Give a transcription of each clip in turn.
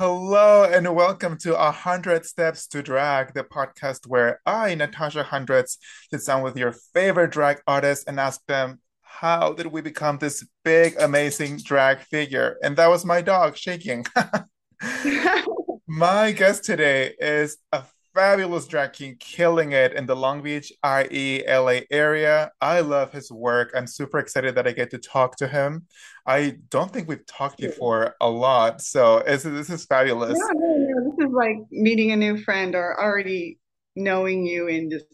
Hello and welcome to A Hundred Steps to Drag, the podcast where I, Natasha Hundreds, sit down with your favorite drag artists and ask them, how did we become this big, amazing drag figure? And that was my dog shaking. My guest today is a fabulous drag king killing it in the Long Beach, IE, LA area. I love his work. I'm super excited that I get to talk to him. I don't think we've talked before a lot, so this is fabulous. No, no, no. This is like meeting a new friend or already knowing you and just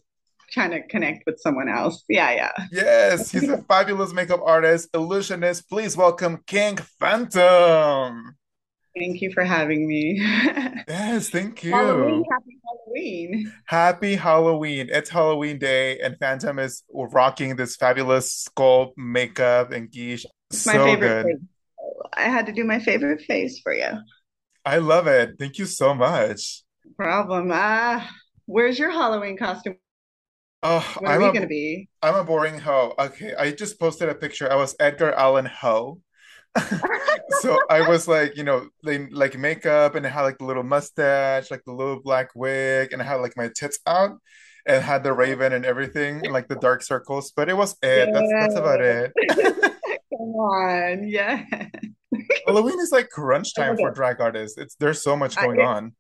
trying to connect with someone else. Yeah, yeah. Yes, he's a fabulous makeup artist, illusionist. Please welcome King Phantom. Thank you for having me. yes, thank you. Halloween, happy Halloween. Happy Halloween. It's Halloween day, and Phantom is rocking this fabulous skull makeup and gish. It's so my favorite good. Face. I had to do my favorite face for you. I love it. Thank you so much. No problem. Ah, uh, where's your Halloween costume? Oh, what I'm are we gonna be? I'm a boring hoe. Okay, I just posted a picture. I was Edgar Allan Hoe so I was like, you know, they like makeup and I had like the little mustache, like the little black wig, and I had like my tits out and had the raven and everything, and, like the dark circles. But it was it. That's that's about it. Come on, yeah. Halloween is like crunch time for drag artists. It's there's so much going I, on.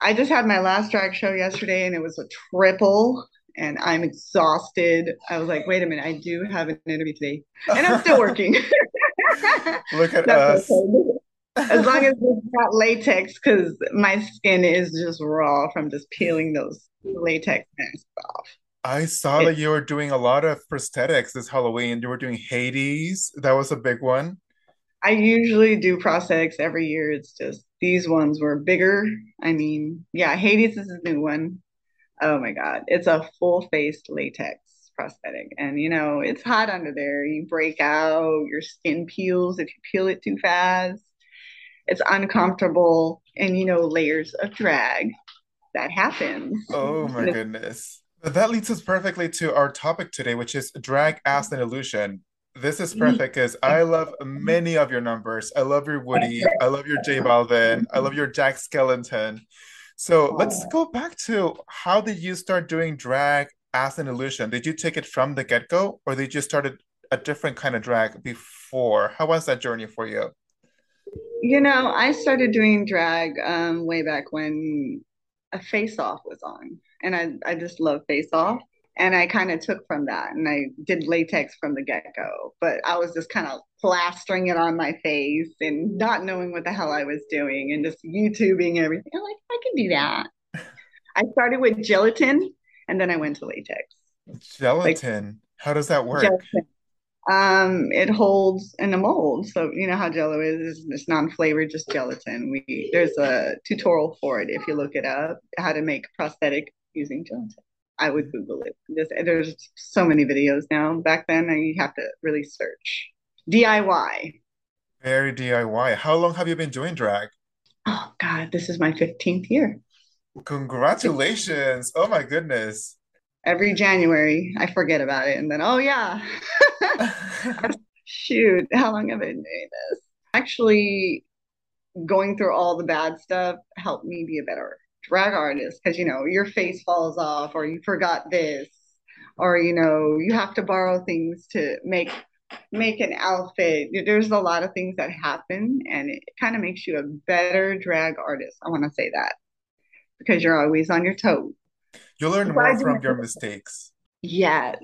I just had my last drag show yesterday and it was a triple and I'm exhausted. I was like, wait a minute, I do have an interview today. And I'm still working. Look at us. Okay. As long as it's not latex, because my skin is just raw from just peeling those latex masks off. I saw it, that you were doing a lot of prosthetics this Halloween. You were doing Hades. That was a big one. I usually do prosthetics every year. It's just these ones were bigger. I mean, yeah, Hades is a new one. Oh my God. It's a full face latex prosthetic. And you know, it's hot under there. You break out, your skin peels if you peel it too fast. It's uncomfortable and you know, layers of drag that happens. Oh my goodness. That leads us perfectly to our topic today, which is drag as an illusion. This is mm-hmm. perfect because I love many of your numbers. I love your Woody. I love your J Balvin. I love your Jack Skellington. So let's oh. go back to how did you start doing drag as an illusion, did you take it from the get go, or did you started a different kind of drag before? How was that journey for you? You know, I started doing drag um, way back when a Face Off was on, and I I just love Face Off, and I kind of took from that, and I did latex from the get go, but I was just kind of plastering it on my face and not knowing what the hell I was doing, and just YouTubing everything. I'm like, I can do that. I started with gelatin and then I went to latex. Gelatin. Like, How does that work? Gelatin. Um, it holds in a mold. So you know how Jello is. It's non-flavored, just gelatin. We there's a tutorial for it if you look it up how to make prosthetic using gelatin. I would Google it. Just, there's so many videos now. Back then, you have to really search. DIY. Very DIY. How long have you been doing drag? Oh God, this is my 15th year. Congratulations. Oh my goodness. Every January, I forget about it. And then, oh, yeah. Shoot, how long have I been doing this? Actually, going through all the bad stuff helped me be a better drag artist because, you know, your face falls off or you forgot this or, you know, you have to borrow things to make make an outfit there's a lot of things that happen and it kind of makes you a better drag artist i want to say that because you're always on your toes. You learn more from your mistakes. Yes.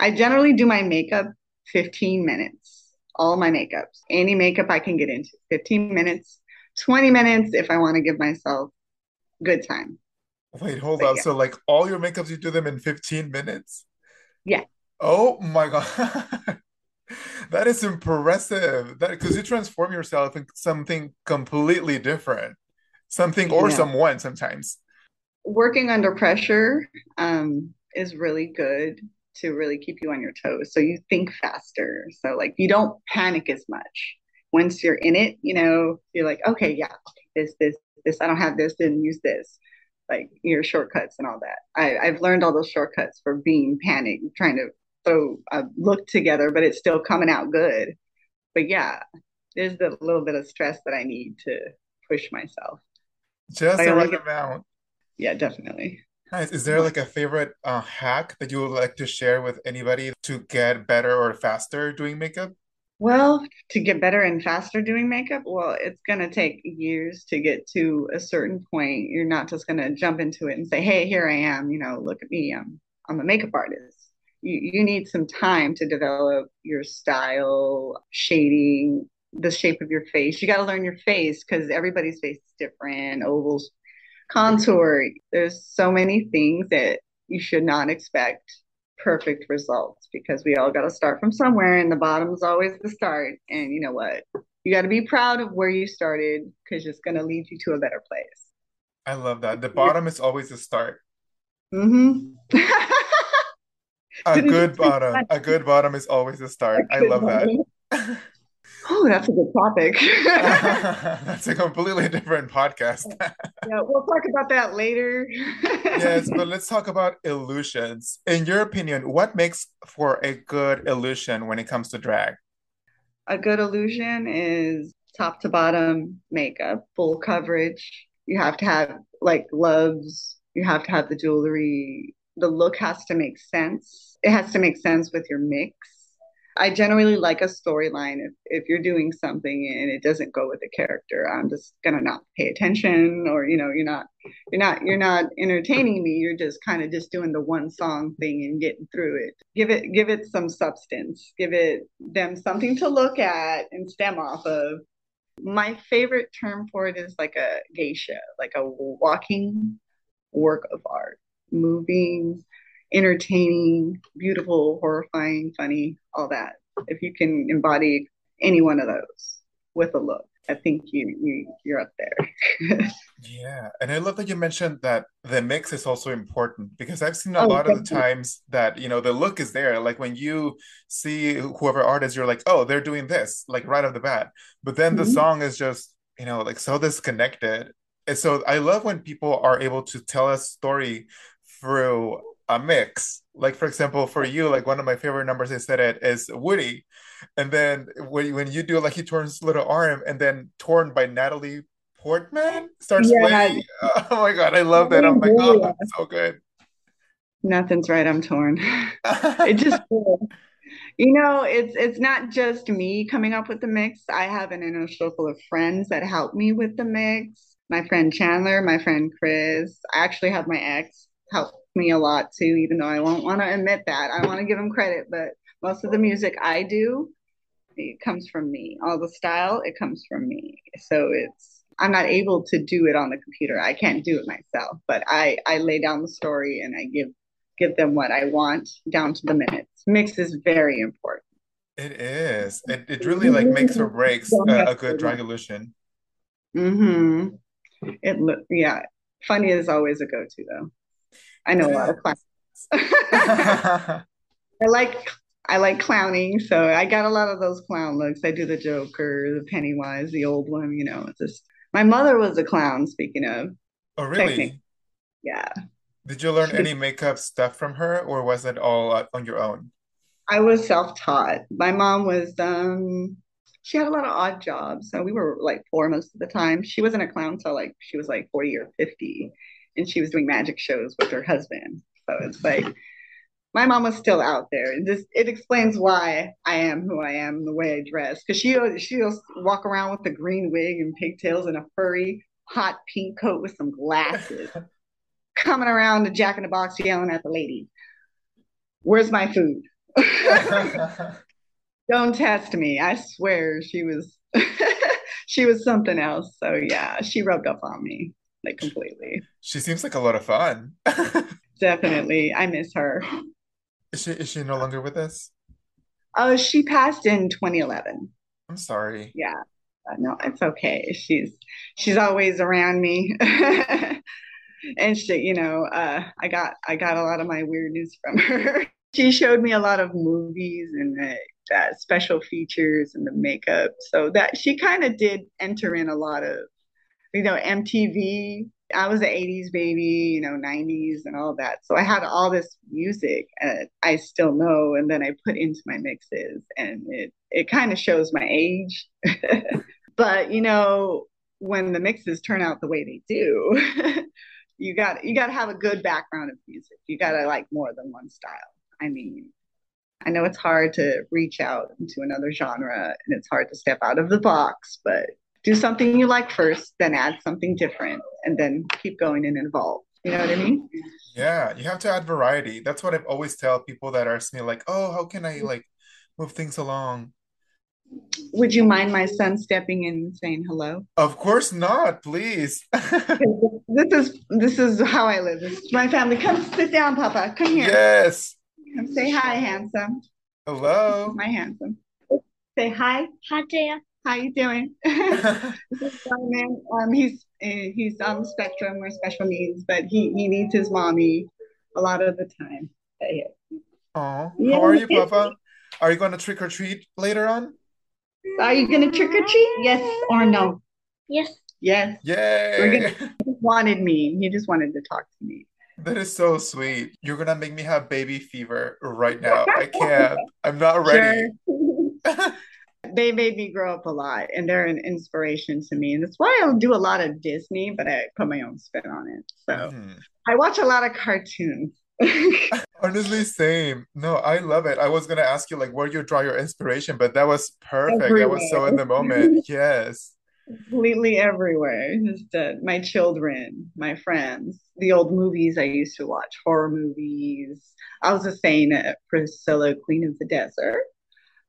I generally do my makeup 15 minutes, all my makeups, any makeup I can get into, 15 minutes, 20 minutes if I want to give myself good time. Wait, hold but on. Yeah. So, like, all your makeups, you do them in 15 minutes? Yeah. Oh my God. that is impressive. That because you transform yourself into something completely different something or yeah. someone sometimes. Working under pressure um, is really good to really keep you on your toes. So you think faster. So like you don't panic as much. Once you're in it, you know, you're like, okay, yeah, this, this, this, I don't have this, didn't use this. Like your shortcuts and all that. I, I've learned all those shortcuts for being panicked, trying to throw a look together, but it's still coming out good. But yeah, there's the little bit of stress that I need to push myself. Just the right amount. yeah, definitely. Nice. Is there like a favorite uh, hack that you would like to share with anybody to get better or faster doing makeup? Well, to get better and faster doing makeup, well, it's gonna take years to get to a certain point. You're not just gonna jump into it and say, "Hey, here I am," you know, look at me. I'm I'm a makeup artist. You you need some time to develop your style, shading, the shape of your face. You got to learn your face because everybody's face is different, ovals, contour. There's so many things that you should not expect perfect results because we all got to start from somewhere and the bottom is always the start. And you know what? You got to be proud of where you started because it's going to lead you to a better place. I love that. The bottom is always the start. Mm-hmm. A good bottom. A good bottom is always the start. I love that. Oh, that's a good topic. That's a completely different podcast. Yeah, we'll talk about that later. Yes, but let's talk about illusions. In your opinion, what makes for a good illusion when it comes to drag? A good illusion is top to bottom makeup, full coverage. You have to have like gloves, you have to have the jewelry. The look has to make sense. It has to make sense with your mix. I generally like a storyline. If if you're doing something and it doesn't go with the character, I'm just gonna not pay attention or you know, you're not you're not you're not entertaining me. You're just kind of just doing the one song thing and getting through it. Give it give it some substance. Give it them something to look at and stem off of. My favorite term for it is like a geisha, like a walking work of art, moving, entertaining, beautiful, horrifying, funny, all that. If you can embody any one of those with a look, I think you you you're up there. Yeah, and I love that you mentioned that the mix is also important because I've seen a oh, lot of the times that, you know, the look is there. Like when you see whoever artist, you're like, oh, they're doing this, like right off the bat. But then the Mhm. song is just, you know, like so disconnected. And so I love when people are able to tell a story through a mix. Like for example, for you, like one of my favorite numbers I said it is Woody. And then when when you do like he turns little arm and then torn by Natalie Portman starts Yeah, playing. Oh my God, I love that. I'm Natalie like, oh, Imbruglia. so good. Nothing's right. I'm torn. It just You know, it's it's not just me coming up with the mix. I have an inner circle of friends that help me with the mix. My friend Chandler, my friend Chris. I actually have my ex help me a lot too, even though I won't want to admit that. I want to give him credit, but most of the music I do, it comes from me. All the style, it comes from me. So it's I'm not able to do it on the computer. I can't do it myself, but I I lay down the story and I give give them what I want down to the minutes. Mix is very important. It is. It it really like makes or breaks a, a good to. drag illusion. Mm-hmm. It look yeah. Funny is always a go-to though. I know a lot of clowns. I like I like clowning, so I got a lot of those clown looks. I do the Joker, the Pennywise, the old one, you know. It's just my mother was a clown, speaking of Oh, technique. really? Yeah. Did you learn She any makeup stuff from her, or was it all on your own? I was self-taught. My mom was um she had a lot of odd jobs. So we were like four most of the time. She wasn't a clown till like she was like 40 or 50 and she was doing magic shows with her husband. So it's like my mom was still out there. And just it explains why I am who I am, the way I dress. Because she she'll walk around with a green wig and pigtails and a furry hot pink coat with some glasses, coming around the Jack in the Box yelling at the lady, "Where's my food?" Don't test me. I swear she was she was something else. So yeah, she rubbed up on me like completely. She seems like a lot of fun. Definitely. I miss her. Is she is she no longer with us? Oh, she passed in 2011. I'm sorry. Yeah. Uh, No, it's okay. She's she's always around me. And she, you know, uh, I got I got a lot of my weirdness from her. She showed me a lot of movies and the, uh, special features and the makeup. So that she kind of did enter in a lot of you know, MTV. I was an 80s baby, you know, 90s and all that. So I had all this music uh, I still know and then I put into my mixes and it it kind of shows my age. but, you know, when the mixes turn out the way they do, you got you got to have a good background of music. You got to like more than one style. I mean, I know it's hard to reach out into another genre and it's hard to step out of the box, but do something you like first, then add something different, and then keep going and evolve. You know what I mean? Yeah, you have to add variety. That's what I've always tell people that ask me like, "Oh, how can I like move things along?" Would you mind my son stepping in and saying hello? Of course not, please. This is this is how I live. This is my family. Come sit down, Papa. Come here. Yes. Come say hi, handsome. Hello. My handsome. Say hi. Hi there. How you doing? This is Simon. Um, he's uh, he's on the spectrum or special needs, but he he needs his mommy a lot of the time. Oh, Yeah, how are you, Papa? Are you going to trick or treat later on? Are you gonna trick or treat? Yes or no? Yes. Yes. Yay! He just wanted me. He just wanted to talk to me. That is so sweet. You're gonna make me have baby fever right now. I can't. I'm not ready. Sure. They made me grow up a lot, and they're an inspiration to me. And that's why I do a lot of Disney, but I put my own spin on it. So Mhm. I watch a lot of cartoons. Honestly, same. No, I love it. I was gonna ask you like where you draw your inspiration, but that was perfect. I was so in the moment. Yes. completely everywhere. Just uh, my children, my friends, the old movies I used to watch, horror movies. I was just saying uh, Priscilla, Queen of the Desert,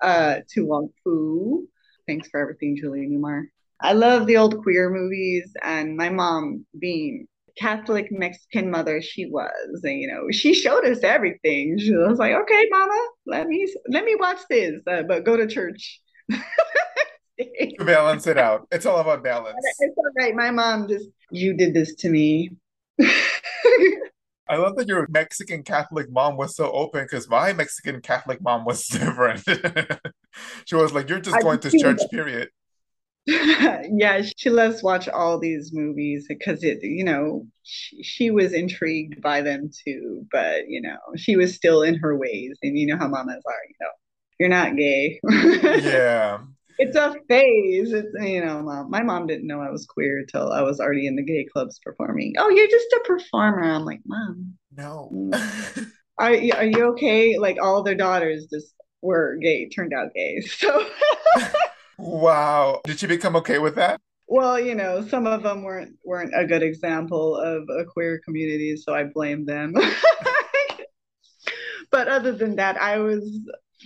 uh, To Wong Foo. Thanks for everything, Julie Newmar. I love the old queer movies, and my mom, being Catholic Mexican mother she was, and you know, she showed us everything. She was like, "Okay, Mama, let me let me watch this, uh, but go to church." Balance it out. It's all about balance. It's all right. My mom just, you did this to me. I love that your Mexican Catholic mom was so open because my Mexican Catholic mom was different. She was like, You're just I going to church, that. period. Yeah, she loves to watch all these movies because it, you know, she, she was intrigued by them too, but you know, she was still in her ways, and you know how mamas are, you know, you're not gay. Yeah. It's a phase. It's, you know, mom. My mom didn't know I was queer till I was already in the gay clubs performing. Oh, you're just a performer. I'm like, Mom, No. Mm. are you, are you okay? Like all their daughters just were gay, turned out gay. So, Wow. Did she become okay with that? well, you know, some of them weren't weren't a good example of a queer community, so I blame them. But other than that, I was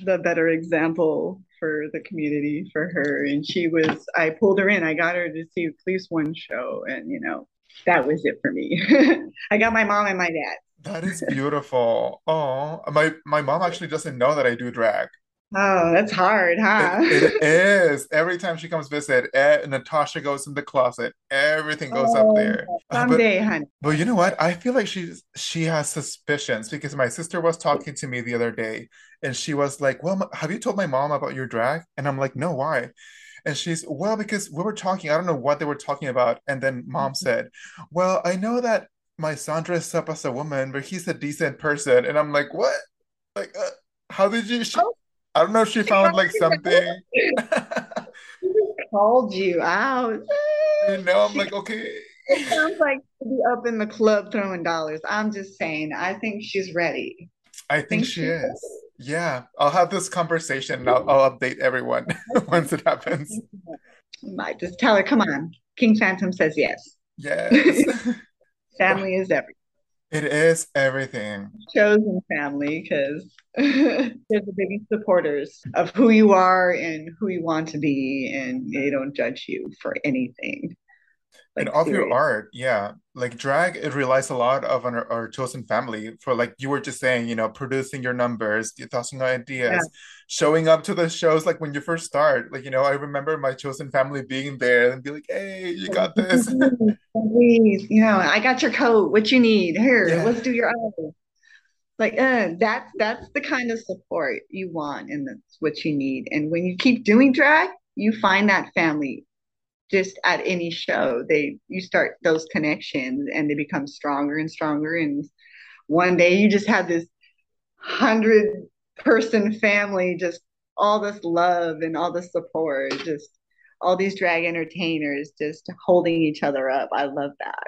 the better example for the community for her, and she was. I pulled her in. I got her to see at least one show, and you know, that was it for me. I got my mom and my dad. That is beautiful. Oh, my my mom actually doesn't know that I do drag. Oh, that's hard, huh? It, it is. Every time she comes visit, eh, Natasha goes in the closet. Everything goes up Oh, there. Uh, but honey. but you know what? I feel like she's she has suspicions because my sister was talking to me the other day and she was like, "Well, have you told my mom about your drag?" And I'm like, "No, why?" And she's, "Well, because we were talking, I don't know what they were talking about." And then mom said, "Well, I know that my son dressed up as a woman, but he's a decent person." And I'm like, "What? Like, uh, how did you she Oh, I don't know if she found like something. She called you out. You know, I'm like, okay. it sounds like to be up in the club throwing dollars. I'm just saying, I think she's ready. I think think she she's is. Yeah, I'll have this conversation and I'll, I'll update everyone once it happens. You might just tell her, come on. King Phantom says yes. Yes. Family is everything. It is everything. Chosen family because they're the biggest supporters of who you are and who you want to be, and they don't judge you for anything. And Like of your art, yeah. Like drag, it relies a lot of on our, our chosen family for like you were just saying, you know, producing your numbers, tossing out Yeah. ideas, showing up to the shows like when you first start. Like, you know, I remember my chosen family being there and be like, hey, you got this. Please, you know, I got your coat. What you need? Here, Yeah. let's do your eyes. Like, uh, that's that's the kind of support you want, and that's what you need. And when you keep doing drag, you find that family just at any show. They you start those connections, and they become stronger and stronger. And one day, you just have this hundred person family, just all this love and all this support. Just all these drag entertainers just holding each other up. I love that.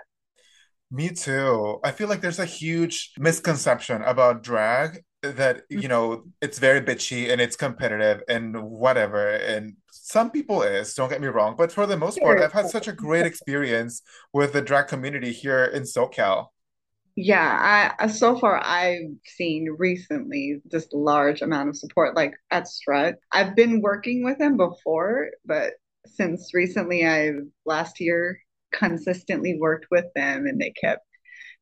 Me too. I feel like there's a huge misconception about drag that, you know, it's very bitchy and it's competitive and whatever. And some people is, don't get me wrong, but for the most part, I've had such a great experience with the drag community here in SoCal. Yeah, I so far I've seen recently just large amount of support like at Strut. I've been working with them before, but since recently I've last year consistently worked with them and they kept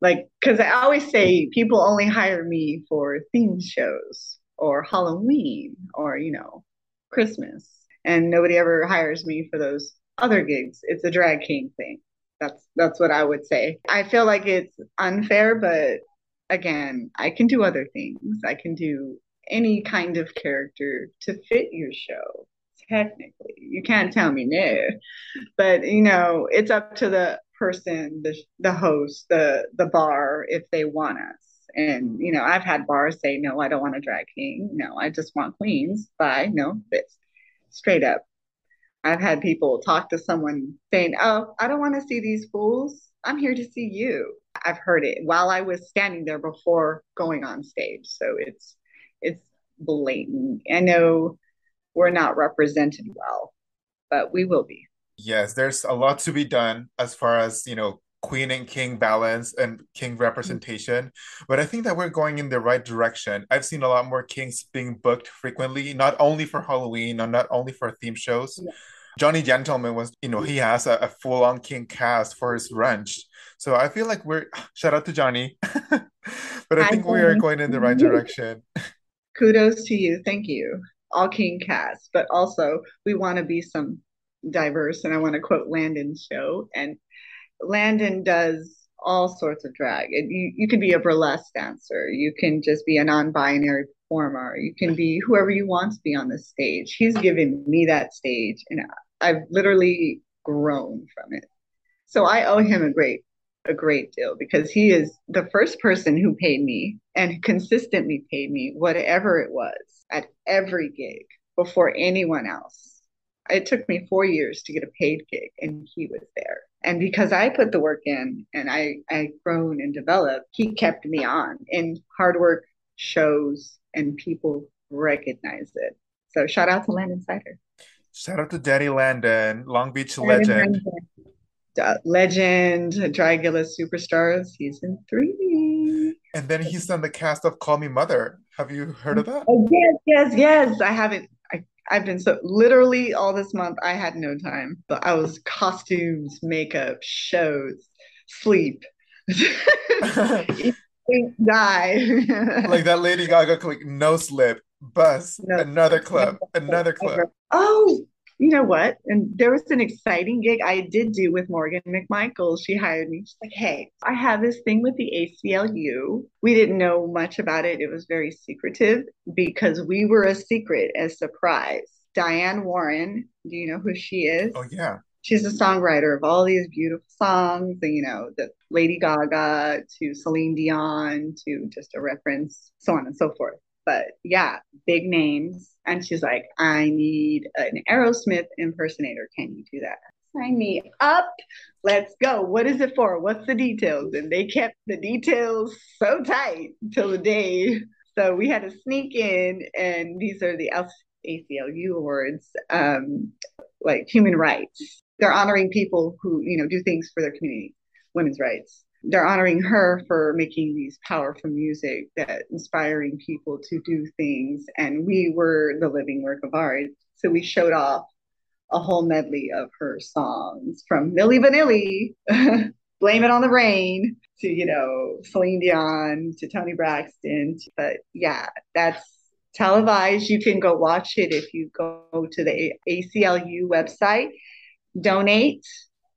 like because I always say people only hire me for theme shows or Halloween or you know Christmas and nobody ever hires me for those other gigs. It's a drag king thing. That's that's what I would say. I feel like it's unfair, but again, I can do other things. I can do any kind of character to fit your show. Technically, you can't tell me no. But you know, it's up to the person, the the host, the the bar if they want us. And you know, I've had bars say, "No, I don't want a drag king. No, I just want queens." Bye. No, this straight up. I've had people talk to someone saying, Oh, I don't want to see these fools. I'm here to see you. I've heard it while I was standing there before going on stage. So it's it's blatant. I know we're not represented well, but we will be. Yes, there's a lot to be done as far as, you know, queen and king balance and king mm-hmm. representation. But I think that we're going in the right direction. I've seen a lot more kings being booked frequently, not only for Halloween or not only for theme shows. Yeah Johnny Gentleman was, you know, he has a, a full on king cast for his ranch. So I feel like we're shout out to Johnny, but I think we are going in the right direction. Kudos to you. Thank you. All king cast, but also we want to be some diverse. And I want to quote Landon's show. And Landon does all sorts of drag. you, you can be a burlesque dancer. You can just be a non-binary performer. You can be whoever you want to be on the stage. He's given me that stage, and I've literally grown from it. So I owe him a great a great deal because he is the first person who paid me and consistently paid me whatever it was at every gig before anyone else. It took me 4 years to get a paid gig and he was there. And because I put the work in and I I grown and developed, he kept me on. And hard work shows and people recognize it. So shout out to Landon Cider. Shout out to Daddy Landon, Long Beach legend. legend, Dragula Superstars season three. And then he's on the cast of Call Me Mother. Have you heard of that? Oh, yes, yes, yes. I haven't. I, I've been so literally all this month. I had no time, but I was costumes, makeup, shows, sleep. die. like that Lady Gaga click, no slip bus, no, another club, another club. Oh, you know what? And there was an exciting gig I did do with Morgan McMichael. She hired me. She's like, hey, I have this thing with the ACLU. We didn't know much about it. It was very secretive because we were a secret, a surprise. Diane Warren, do you know who she is? Oh, yeah. She's a songwriter of all these beautiful songs, and, you know, the Lady Gaga to Celine Dion to just a reference, so on and so forth but yeah, big names. And she's like, I need an Aerosmith impersonator. Can you do that? Sign me up. Let's go. What is it for? What's the details? And they kept the details so tight till the day. So we had to sneak in, and these are the ACLU awards, um, like human rights. They're honoring people who, you know, do things for their community, women's rights they're honoring her for making these powerful music that inspiring people to do things. And we were the living work of art. So we showed off a whole medley of her songs from Milli Vanilli blame it on the rain to you know Celine Dion to Toni Braxton. But yeah that's televised. You can go watch it if you go to the ACLU website. Donate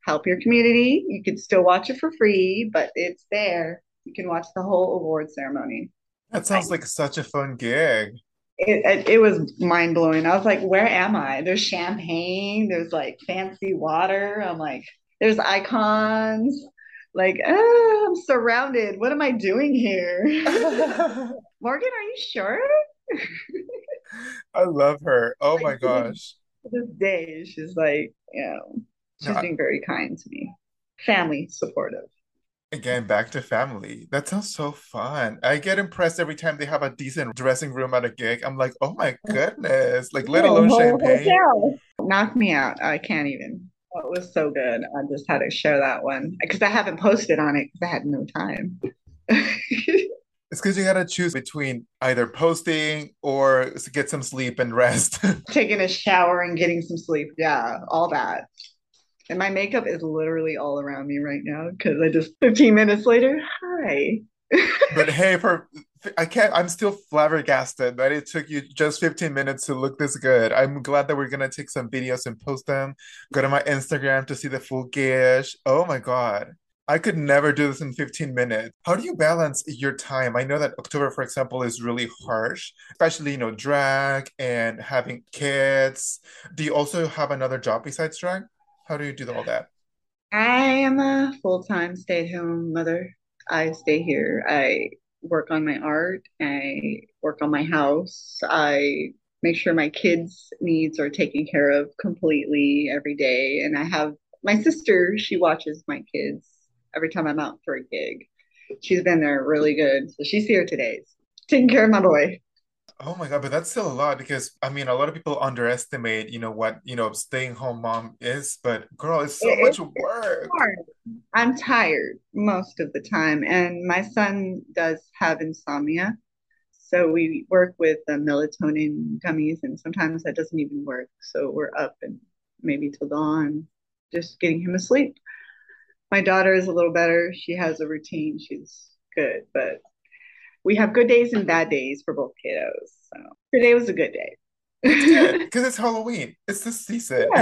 help your community. You can still watch it for free, but it's there. You can watch the whole award ceremony. That sounds like such a fun gig. It, it, it was mind blowing. I was like, where am I? There's champagne, there's like fancy water. I'm like, there's icons. Like, oh, I'm surrounded. What am I doing here? Morgan, are you sure? I love her. Oh my gosh. To this day, she's like, you know, No, she's being very kind to me. Family supportive. again, back to family. That sounds so fun. I get impressed every time they have a decent dressing room at a gig. I'm like, oh my goodness. Like, let alone champagne. hotel. Knocked me out. I can't even. It was so good. I just had to share that one because I haven't posted on it because I had no time. It's because you gotta choose between either posting or get some sleep and rest. Taking a shower and getting some sleep. Yeah, all that. And my makeup is literally all around me right now because I just 15 minutes later, hi. But hey, for I can't, I'm still flabbergasted that it took you just 15 minutes to look this good. I'm glad that we're gonna take some videos and post them. Go to my Instagram to see the full gish. Oh my God. I could never do this in 15 minutes. How do you balance your time? I know that October, for example, is really harsh, especially, you know, drag and having kids. Do you also have another job besides drag? How do you do all that? I am a full-time stay-at-home mother. I stay here. I work on my art. I work on my house. I make sure my kids' needs are taken care of completely every day. And I have my sister, she watches my kids every time I'm out for a gig. She's been there really good. So she's here today, taking care of my boy. Oh my God, but that's still a lot because I mean, a lot of people underestimate, you know, what, you know, staying home mom is, but girl, it's so It, much it's work. hard. I'm tired most of the time. And my son does have insomnia. So we work with the melatonin gummies, and sometimes that doesn't even work. So we're up and maybe till dawn, just getting him asleep. My daughter is a little better. She has a routine. She's good, but we have good days and bad days for both kiddos. So today was a good day. That's good yes, because it's Halloween. It's the season.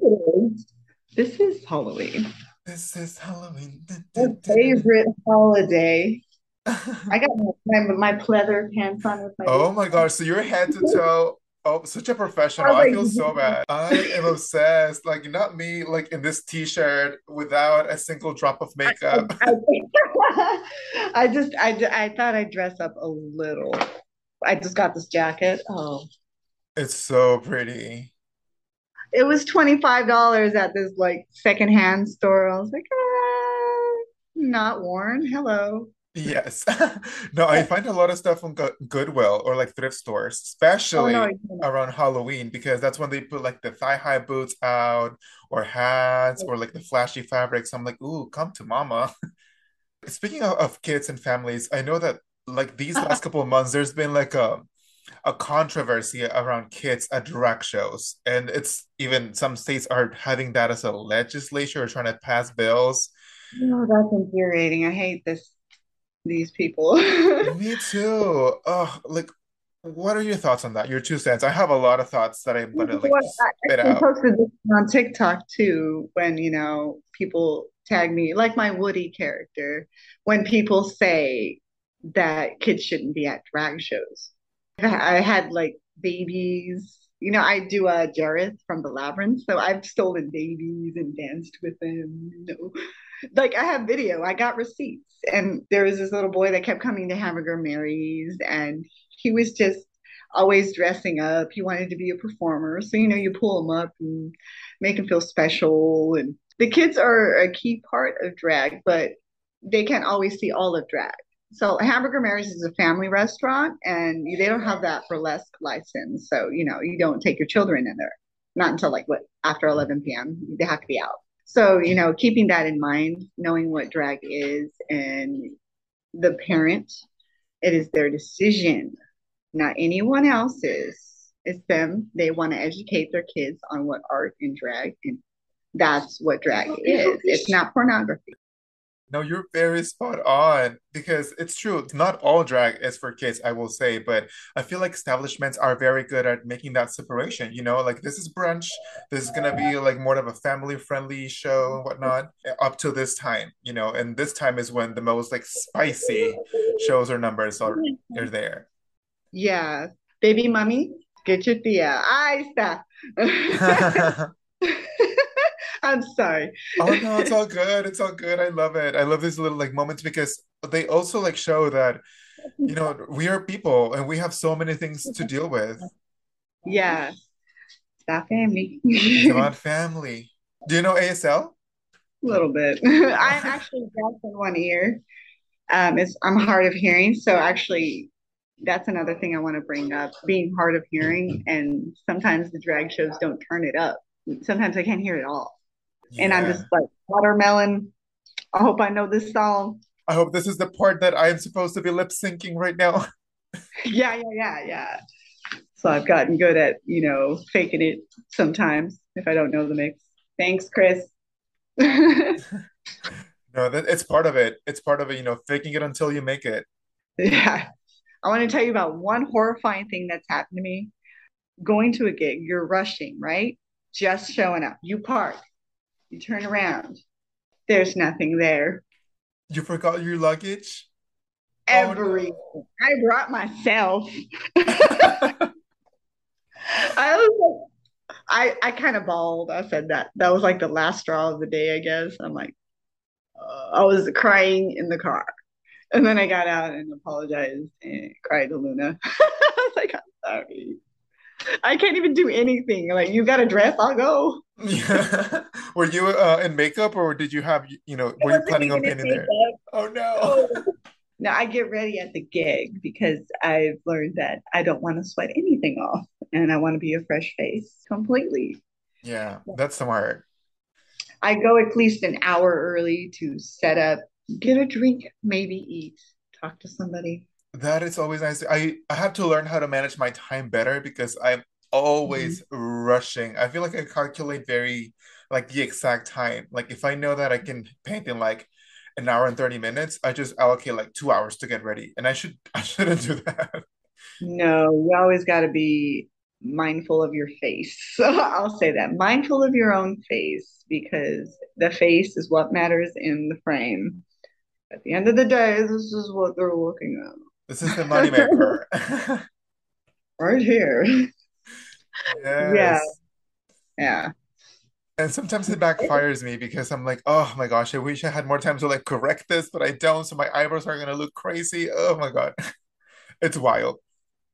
course. This is Halloween. This is Halloween. My favorite holiday. I got my, my, my pleather pants on with my Oh my gosh, so you're head to toe. Oh, such a professional. I like, feel so bad. I am obsessed. Like, not me, like in this t-shirt without a single drop of I, makeup. I, I just I, I thought I'd dress up a little. I just got this jacket. Oh, It's so pretty. it was $25 at this like secondhand store. I was like, ah, not worn. Hello. Yes. No, I find a lot of stuff on Goodwill or like thrift stores, Oh no, especially around Halloween, because that's when they put like the thigh-high boots out or hats or like the flashy fabrics. I'm like, ooh, come to mama. Speaking of, of kids and families, I know that like these last couple of months, there's been like a a controversy around kids at drag shows, and it's even some states are having that as a legislature or trying to pass bills. no, that's infuriating. I hate this these people. Me too. Oh, like, what are your thoughts on that? Your two cents. I have a lot of thoughts that I'm gonna like What I spit out. posted this on TikTok too, when you know people tag me, like my Woody character, when people say that kids shouldn't be at drag shows. I had like babies. You know, I do a uh, Jareth from the Labyrinth, so I've stolen babies and danced with them. You know, like I have video. I got receipts, and there was this little boy that kept coming to Hamburger Mary's, and he was just always dressing up. He wanted to be a performer, so you know, you pull him up and make him feel special. And the kids are a key part of drag, but they can't always see all of drag. So Hamburger Mary's is a family restaurant, and they don't have that burlesque license. So you know you don't take your children in there, not until like what after 11 p.m. They have to be out. So you know, keeping that in mind, knowing what drag is, and the parent, it is their decision, not anyone else's. It's them. They want to educate their kids on what art and drag, and that's what drag is. It's not pornography. No, you're very spot on because it's true. Not all drag is for kids, I will say, but I feel like establishments are very good at making that separation. You know, like this is brunch, this is gonna be like more of a family-friendly show and whatnot up to this time, you know, and this time is when the most like spicy shows or numbers are are there. Yeah, baby mommy, get your tia. Ahí está. I'm sorry. Oh no, it's all good. It's all good. I love it. I love these little like moments because they also like show that, you know, we are people and we have so many things to deal with. Yeah, That family. It's about family. Do you know ASL? A little bit. I'm actually deaf in one ear. Um, it's I'm hard of hearing, so actually that's another thing I want to bring up. Being hard of hearing, and sometimes the drag shows don't turn it up. Sometimes I can't hear it all, and I'm just like watermelon. I hope I know this song. I hope this is the part that I am supposed to be lip syncing right now. Yeah, yeah, yeah, yeah. So I've gotten good at you know faking it sometimes if I don't know the mix. Thanks, Chris. No, that it's part of it. It's part of it, you know, faking it until you make it. Yeah. I want to tell you about one horrifying thing that's happened to me. Going to a gig, you're rushing, right? Just showing up. You park, you turn around, there's nothing there. You forgot your luggage? Oh Every no. I brought myself. I was like, I I kind of bawled. I said that that was like the last straw of the day, I guess. I'm like, uh, I was crying in the car, and then I got out and apologized and cried to Luna. I was like, I'm sorry. I can't even do anything. Like, you got a dress, I'll go. Yeah. Were you uh, in makeup or did you have, you know, were you planning on even in there? Oh no. No. No, I get ready at the gig because I've learned that I don't want to sweat anything off and I want to be a fresh face completely. Yeah, that's smart. I go at least an hour early to set up, get a drink, maybe eat, talk to somebody. That is always nice. I I have to learn how to manage my time better because I'm always mm-hmm. rushing. I feel like I calculate very like the exact time. Like if I know that I can paint in like an hour and 30 minutes, I just allocate like two hours to get ready. And I should I shouldn't do that. No, you always got to be mindful of your face. So I'll say that mindful of your own face because the face is what matters in the frame. At the end of the day, this is what they're looking This is the money maker. Right here. Yeah, yeah. And sometimes it backfires me because I'm like, oh my gosh, I wish I had more time to like correct this, but I don't. So my eyebrows are gonna look crazy. Oh my God. It's wild.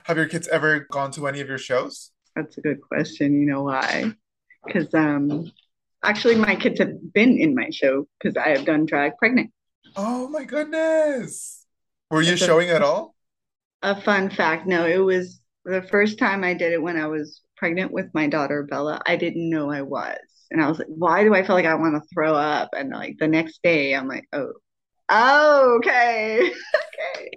Have your kids ever gone to any of your shows? That's a good question. You know why? Because um, actually, my kids have been in my show because I have done drag pregnant. Oh my goodness. Were you That's a, showing at all? a fun fact. No, it was the first time I did it when I was pregnant with my daughter Bella. I didn't know I was. And I was like, why do I feel like I want to throw up? And like the next day, I'm like, oh, oh, okay. okay.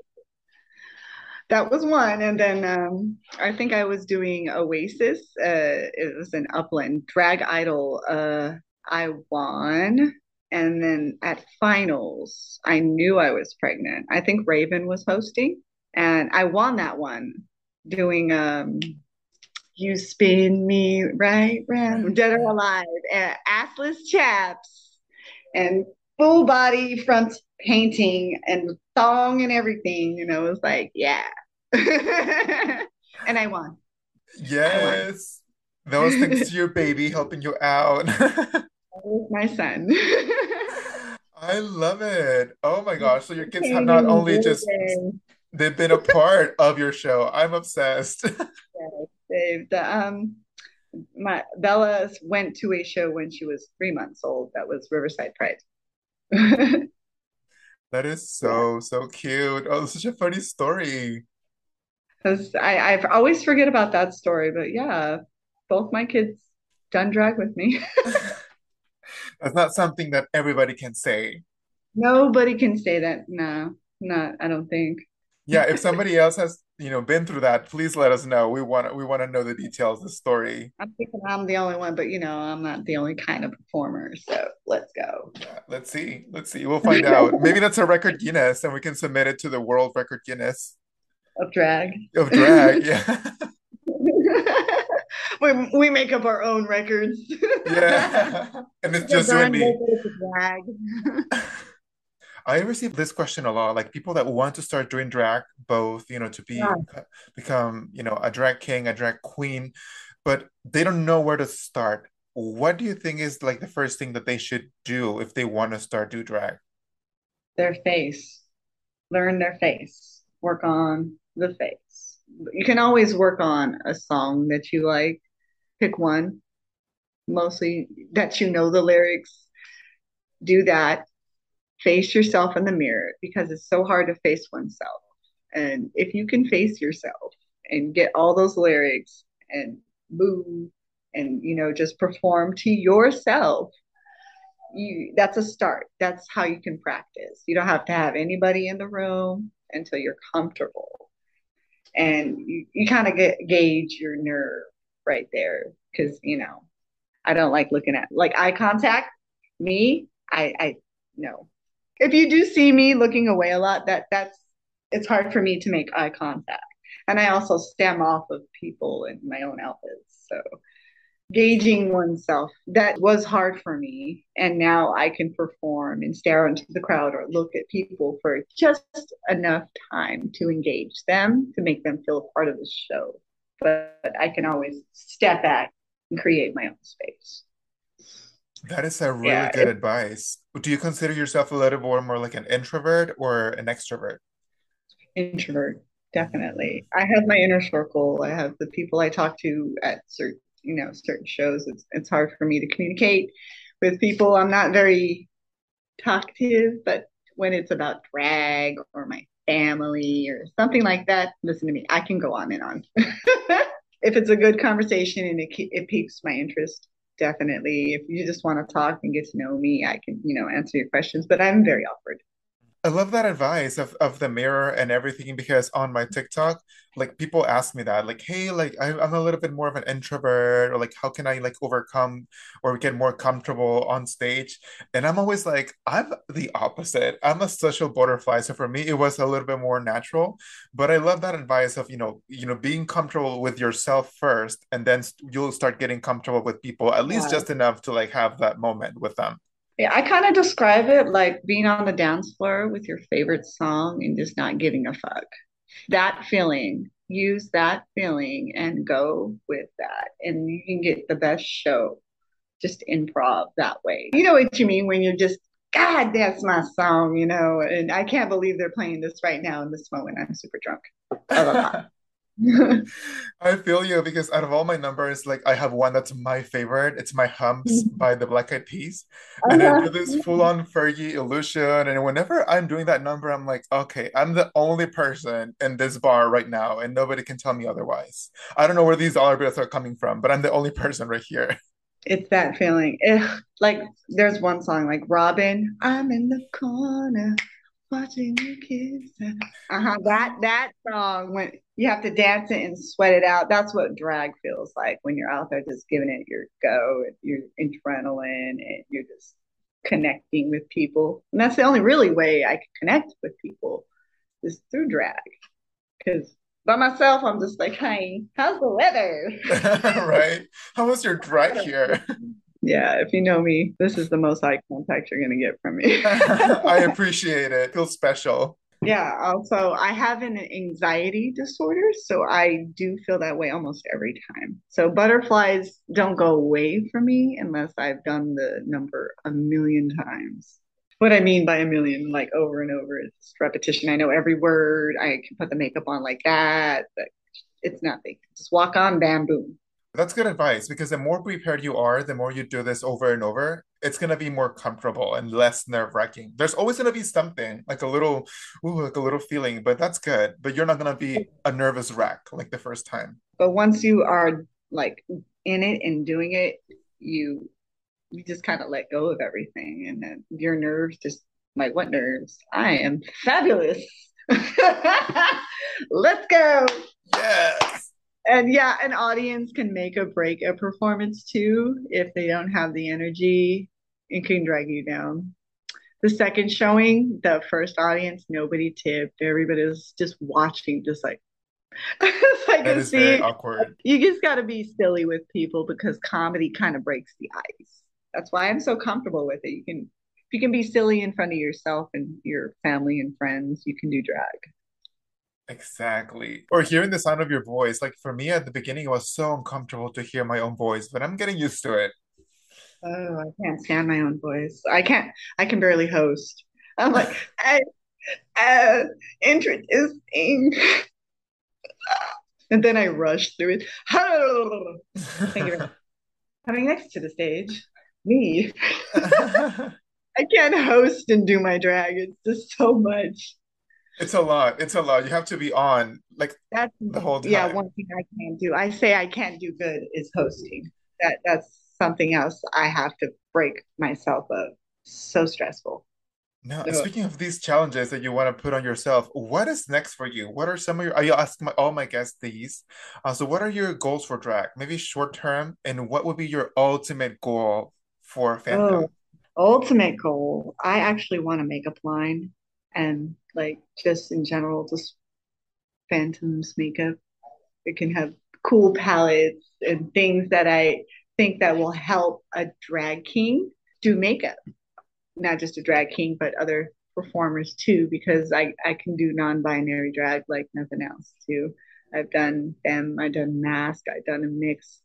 That was one. And then um, I think I was doing Oasis. Uh, it was an Upland drag idol. Uh, I won. And then at finals, I knew I was pregnant. I think Raven was hosting, and I won that one doing um, You Spin Me Right Round, Dead or Alive, and assless chaps, and full body front painting, and thong and everything. You know, it was like, yeah. and I won. I won. Yes. That was thanks to your baby helping you out. Was my son. I love it. Oh my gosh. So your kids have not only just they've been a part of your show. I'm obsessed. They, the, um, my Bella went to a show when she was three months old. That was Riverside Pride. That is so, so cute. Oh, such a funny story. I I always forget about that story. But yeah, both my kids done drag with me. That's not something that everybody can say. Nobody can say that. No, not. I don't think. Yeah, if somebody else has, you know, been through that, please let us know. We want we want to know the details, the story. I'm thinking I'm the only one, but you know, I'm not the only kind of performer. So let's go. Yeah, let's see. Let's see. We'll find out. Maybe that's a record Guinness and we can submit it to the World Record Guinness of drag. of drag. Yeah. we we make up our own records. Yeah. And it's just you and me. I receive this question a lot, like people that want to start doing drag, both, you know, to be Yeah, become, you know, a drag king, a drag queen, but they don't know where to start. What do you think is like the first thing that they should do if they want to start do drag? their face. Learn their face. Work on the face. You can always work on a song that you like pick one, mostly that you know the lyrics. Do that. Face yourself in the mirror because it's so hard to face oneself. And if you can face yourself and get all those lyrics and move and you know just perform to yourself you that's a start that's how you can practice you don't have to have anybody in the room until you're comfortable and you, you kind of get gauge your nerve right there because you know i don't like looking at like eye contact. Me i i no. If you do see me looking away a lot that that's it's hard for me to make eye contact. And i also stem off of people in my own outfits so gauging oneself that was hard for me. And now i can perform and stare into the crowd or look at people for just enough time to engage them to make them feel a part of the show. But i can always step back and create my own space. That is a really yeah, good it, advice. Do you consider yourself a little more, more like an introvert or an extrovert? Introvert definitely. I have my inner circle. I have the people i talk to at certain you know certain shows it's it's hard for me to communicate with people. I'm not very talkative but when it's about drag or my family or something like that listen to me i can go on and on. If it's a good conversation and it, it piques my interest definitely. If you just want to talk and get to know me i can you know answer your questions but i'm very awkward I love that advice of, of the mirror and everything because on my TikTok, like people ask me that, like, hey, like I, I'm a little bit more of an introvert, or like, how can I like overcome or get more comfortable on stage? And I'm always like, I'm the opposite. I'm a social butterfly. So for me, it was a little bit more natural. But I love that advice of, you know, you know, being comfortable with yourself first, and then you'll start getting comfortable with people, at least yeah. just enough to like have that moment with them. Yeah, I kind of describe it like being on the dance floor with your favorite song and just not giving a fuck. That feeling, use that feeling and go with that. And you can get the best show just improv that way. You know what you mean when you're just, God, that's my song, you know, and I can't believe they're playing this right now in this moment. I'm super drunk. I feel you because out of all my numbers, like I have one that's my favorite. It's my humps mm-hmm. by the Black Eyed Peas. And uh-huh. I do this full-on Fergie illusion. And whenever I'm doing that number, I'm like, okay, I'm the only person in this bar right now, and nobody can tell me otherwise. I don't know where these dollar bills are coming from, but I'm the only person right here. It's that feeling. Ugh, like there's one song like Robyn, I'm in the corner watching you kiss. Uh-huh. That that song when you have to dance it and sweat it out. That's what drag feels like when you're out there just giving it your go, your adrenaline, and you're just connecting with people. And that's the only really way I can connect with people is through drag. Because by myself, I'm just like, hey, how's the weather? right. How was your drive here? Yeah, if you know me, this is the most eye contact you're going to get from me. I appreciate it. It feels special. Yeah, also, I have an anxiety disorder, so I do feel that way almost every time. So butterflies don't go away from me unless I've done the number a million times. What I mean by a million, like over and over, it's repetition. I know every word. I can put the makeup on like that, but it's nothing. Just walk on, bam, boom. That's good advice because the more prepared you are, the more you do this over and over, it's gonna be more comfortable and less nerve wracking. There's always gonna be something like a little, ooh, like a little feeling, but that's good. But you're not gonna be a nervous wreck like the first time. But once you are like in it and doing it, you you just kind of let go of everything, and then your nerves just like what nerves? I am fabulous. Let's go. Yes and yeah, an audience can make or break a performance too if they don't have the energy. It can drag you down. The second showing, the first audience, nobody tipped. Everybody was just watching, just like like that is see, awkward. You just got to be silly with people because comedy kind of breaks the ice. That's why I'm so comfortable with it. You can, if you can be silly in front of yourself and your family and friends, you can do drag. Exactly. Or hearing the sound of your voice. Like for me at the beginning, it was so uncomfortable to hear my own voice, but I'm getting used to it. Oh, I can't stand my own voice. I can't, I can barely host. I'm like, I, uh, introducing. and then I rush through it. Thank you. coming next to the stage, me. I can't host and do my drag. It's just so much. It's a lot. It's a lot. You have to be on like That's the whole yeah, one thing I can't do. I say I can't do good is hosting. That that's something else I have to break myself of. So stressful. Now, Ugh. speaking of these challenges that you want to put on yourself, what is next for you? What are some of your, I ask my, all my guests these. Uh, so what are your goals for drag? Maybe short term, and what would be your ultimate goal for Phantom? Oh, ultimate goal. I actually want to make a makeup line and like just in general, just Phantoms makeup. It can have cool palettes and things that I think that will help a drag king do makeup. Not just a drag king, but other performers too, because I, I can do non-binary drag like nothing else too. I've done them, I've done mask, I've done a mix.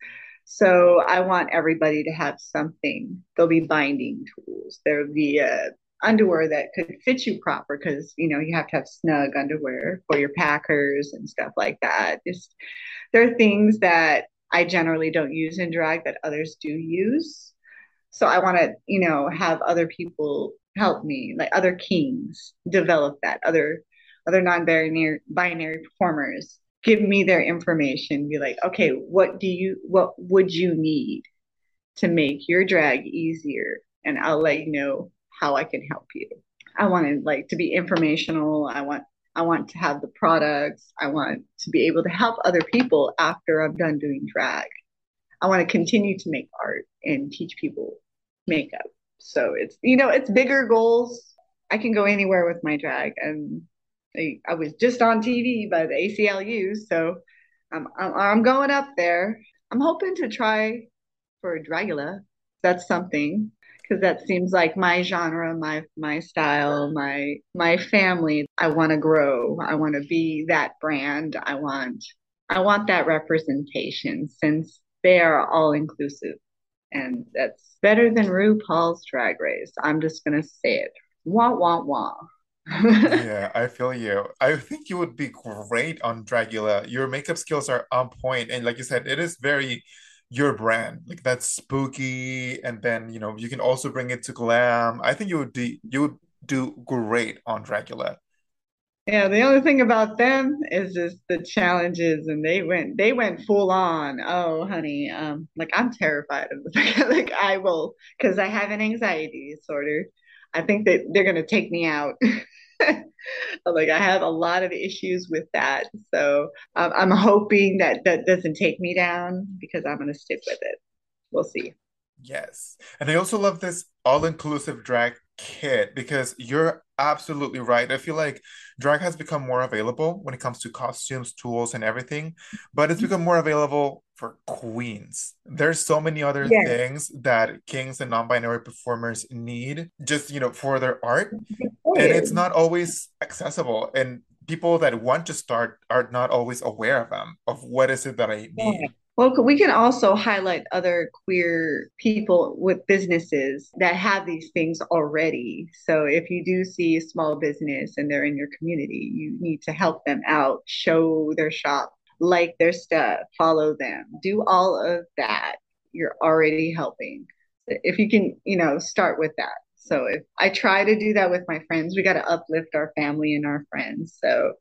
So I want everybody to have something. There'll be binding tools. There'll be uh, underwear that could fit you proper because you know you have to have snug underwear for your packers and stuff like that. Just there are things that I generally don't use in drag that others do use. So I want to, you know, have other people help me, like other kings, develop that. Other other non-binary binary performers give me their information. Be like, okay, what do you, what would you need to make your drag easier? And I'll let you know how I can help you. I want to like to be informational. I want I want to have the products. I want to be able to help other people after I'm done doing drag. I want to continue to make art and teach people makeup. So it's you know it's bigger goals. I can go anywhere with my drag, and I, I was just on TV by the ACLU, so I'm, I'm I'm going up there. I'm hoping to try for Dragula. That's something because that seems like my genre, my my style, my my family. I want to grow. I want to be that brand. I want I want that representation since they are all inclusive and that's better than RuPaul's Drag Race. I'm just gonna say it. Wah wah wah. Yeah, I feel you. I think you would be great on Dragula. Your makeup skills are on point, and like you said, it is very your brand. Like that's spooky, and then you know you can also bring it to glam. I think you would do you would do great on Dragula. Yeah, the only thing about them is just the challenges, and they went they went full on. Oh, honey, um, like I'm terrified of like I will because I have an anxiety disorder. I think that they're gonna take me out. Like I have a lot of issues with that, so um, I'm hoping that that doesn't take me down because I'm gonna stick with it. We'll see. Yes. And I also love this all-inclusive drag kit because you're absolutely right. I feel like drag has become more available when it comes to costumes, tools, and everything, but it's become more available for queens. There's so many other Yes, things that kings and non-binary performers need just, you know, for their art, and it's not always accessible. And people that want to start are not always aware of them, of what is it that I need. Well, we can also highlight other queer people with businesses that have these things already. So if you do see a small business and they're in your community, you need to help them out, show their shop, like their stuff, follow them, do all of that. You're already helping. If you can, you know, start with that. So if I try to do that with my friends, we got to uplift our family and our friends. So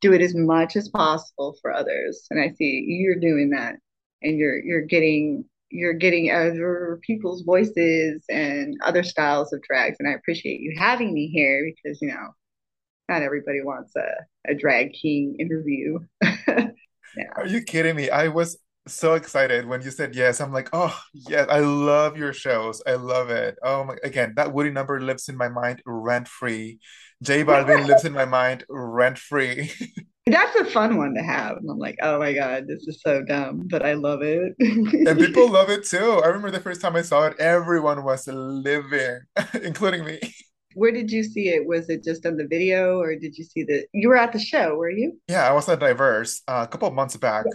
do it as much as possible for others. And I see you're doing that and you're you're getting you're getting other people's voices and other styles of drags. And I appreciate you having me here because you know not everybody wants a, a drag king interview. yeah. Are you kidding me? I was so excited when you said yes. I'm like, oh, yes, I love your shows. I love it. Oh my, again, that Woody number lives in my mind rent free. J Balvin lives in my mind rent free. That's a fun one to have. And I'm like, oh my God, this is so dumb, but I love it. And people love it too. I remember the first time I saw it, everyone was living, including me. Where did you see it? Was it just on the video or did you see the you were at the show, were you? Yeah, I was at Diverse uh, a couple of months back.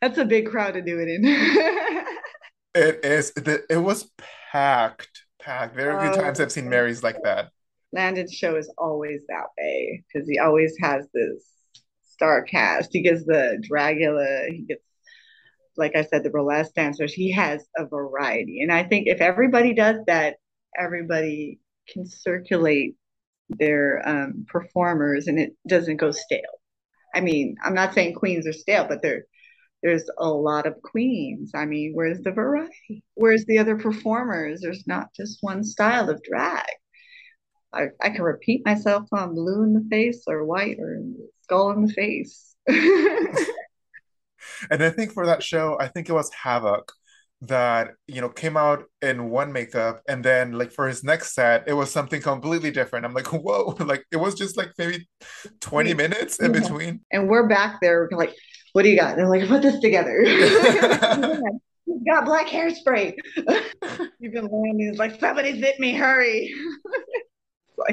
That's a big crowd to do it in. It is, it, was packed, packed. Very few times Oh, I've seen Marys like that. Landon's show is always that way because he always has this star cast. He gets the Dragula, he gets like I said, the burlesque dancers, he has a variety. And I think if everybody does that, everybody can circulate their um, performers and it doesn't go stale. I mean, I'm not saying queens are stale, but there there's a lot of queens. I mean, where's the variety? Where's the other performers? There's not just one style of drag. I, I can repeat myself on blue in the face or white or skull in the face. and I think for that show, I think it was Havoc that you know came out in one makeup and then like for his next set it was something completely different. I'm like whoa like it was just like maybe 20 minutes in yeah. between. And we're back there we're like what do you got? And they're like put this together. You've got black hairspray. You've been wearing these like somebody hit me hurry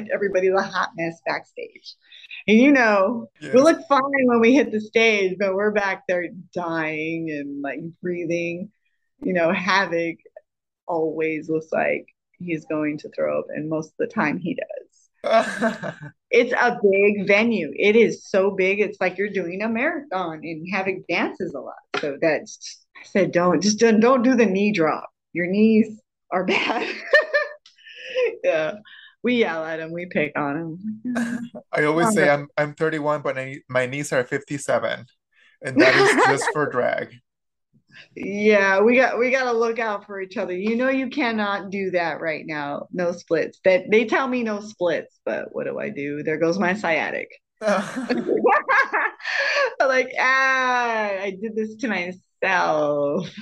like everybody's a hot mess backstage and you know yes. we look fine when we hit the stage but we're back there dying and like breathing you know, Havoc always looks like he's going to throw up, and most of the time he does. it's a big venue. It is so big. It's like you're doing a marathon, and Havoc dances a lot. So that's I said, don't just don't, don't do the knee drop. Your knees are bad. yeah. We yell at him, we pick on him. I always say I'm I'm 31, but I, my knees are 57, and that is just for drag. Yeah we got we got to look out for each other. You know you cannot do that right now. No splits. That they tell me no splits but what do i do? There goes my sciatic. Like ah i did this to myself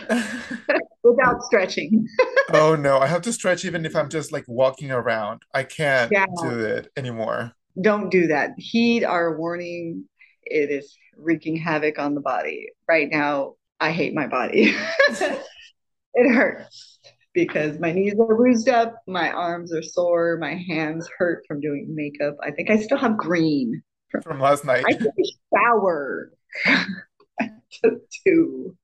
without stretching oh no i have to stretch even if i'm just like walking around i can't yeah. do it anymore don't do that heed our warning it is wreaking havoc on the body right now I hate my body. it hurts because my knees are bruised up, my arms are sore, my hands hurt from doing makeup. I think I still have green from, from last night. I took a shower. I took two.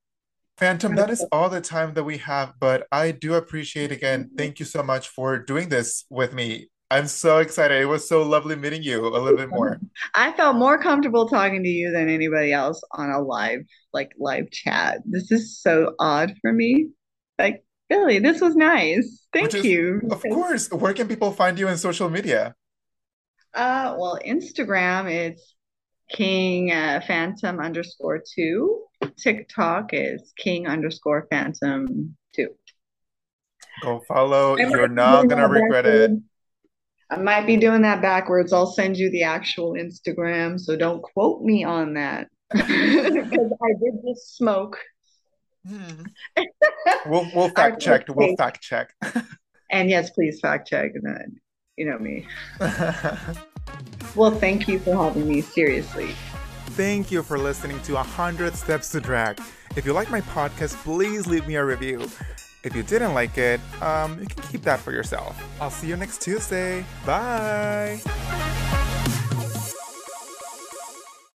Phantom, that is all the time that we have, but I do appreciate again. Thank you so much for doing this with me. I'm so excited. It was so lovely meeting you a little bit more. I felt more comfortable talking to you than anybody else on a live, like live chat. This is so odd for me. Like, really, this was nice. Thank is, you. Of course. Where can people find you in social media? Uh, well, Instagram it's King uh, Phantom underscore two. TikTok is King underscore Phantom two. Go follow. You're not gonna regret it. I might be doing that backwards. I'll send you the actual Instagram, so don't quote me on that because I did just smoke. Hmm. we'll we'll fact check. We'll fact check. and yes, please fact check. And then you know me. well, thank you for having me. Seriously. Thank you for listening to 100 Steps to Drag. If you like my podcast, please leave me a review. If you didn't like it, um, you can keep that for yourself. I'll see you next Tuesday. Bye!